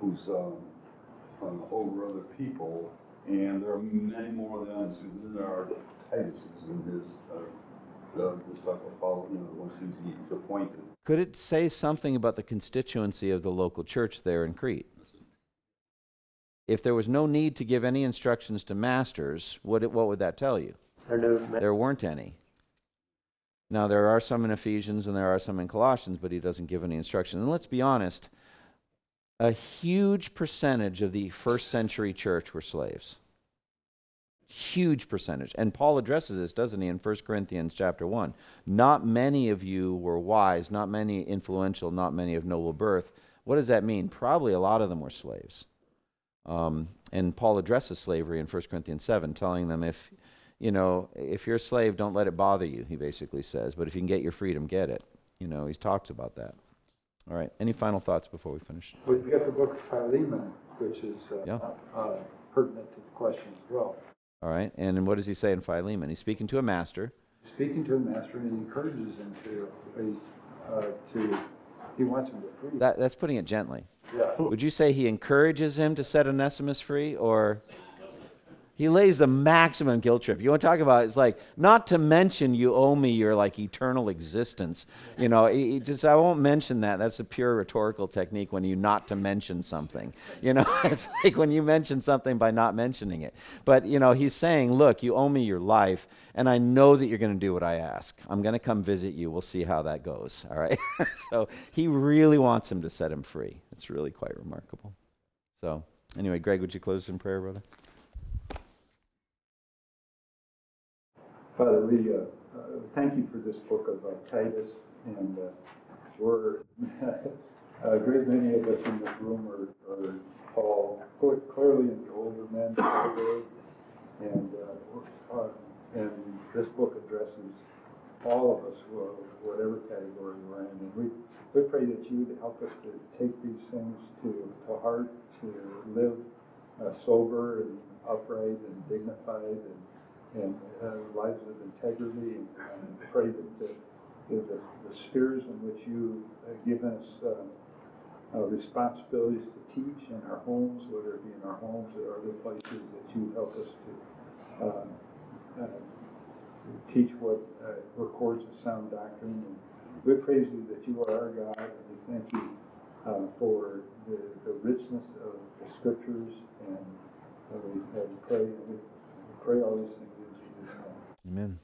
who's um, um, over other people, and there are many more than than there are Tituses in his uh, uh, disciple follow, you know, the ones who's he's appointed. Could it say something about the constituency of the local church there in Crete? If there was no need to give any instructions to masters, what, it, what would that tell you? There no ma- There weren't any. Now, there are some in Ephesians and there are some in Colossians, but he doesn't give any instruction. And let's be honest, a huge percentage of the first century church were slaves. Huge percentage. And Paul addresses this, doesn't he, in 1 Corinthians chapter 1. Not many of you were wise, not many influential, not many of noble birth. What does that mean? Probably a lot of them were slaves. Um, and Paul addresses slavery in 1 Corinthians 7, telling them if, you know, if you're a slave, don't let it bother you, he basically says. But if you can get your freedom, get it. You know, he talks about that. All right. Any final thoughts before we finish? We've got the book of Philemon, which is uh, Yeah. uh, pertinent to the question as well. All right. And what does he say in Philemon? He's speaking to a master. Speaking to a master, and he encourages him to, uh, to, he wants him to free. That, that's putting it gently. Yeah. Would you say he encourages him to set Onesimus free, or he lays the maximum guilt trip? You want to talk about it's like not to mention you owe me your like eternal existence. You know, just I won't mention that. That's a pure rhetorical technique when you not to mention something. You know, it's like when you mention something by not mentioning it. But you know, he's saying, look, you owe me your life, and I know that you're going to do what I ask. I'm going to come visit you. We'll see how that goes. All right. so he really wants him to set him free. It's really quite remarkable. So, anyway, Greg, would you close in prayer, brother? Father, we, uh, uh, thank you for this book of uh, Titus, and, uh, we're, a great many of us in this room are, are cl- clearly the older men and, uh, uh, and this book addresses all of us, whatever category we're in, and we, we pray that you would help us to take these things to, to heart, to live uh, sober and upright and dignified and and uh, lives of integrity, and and pray that the, the, the spheres in which you have given us uh, uh, responsibilities to teach in our homes, whether it be in our homes or other places, that you help us to um, uh, teach what uh, records a sound doctrine. And we praise you that you are our God, and we thank you uh, for the, the richness of the scriptures, and uh, we uh, pray, we pray all these things. Amen.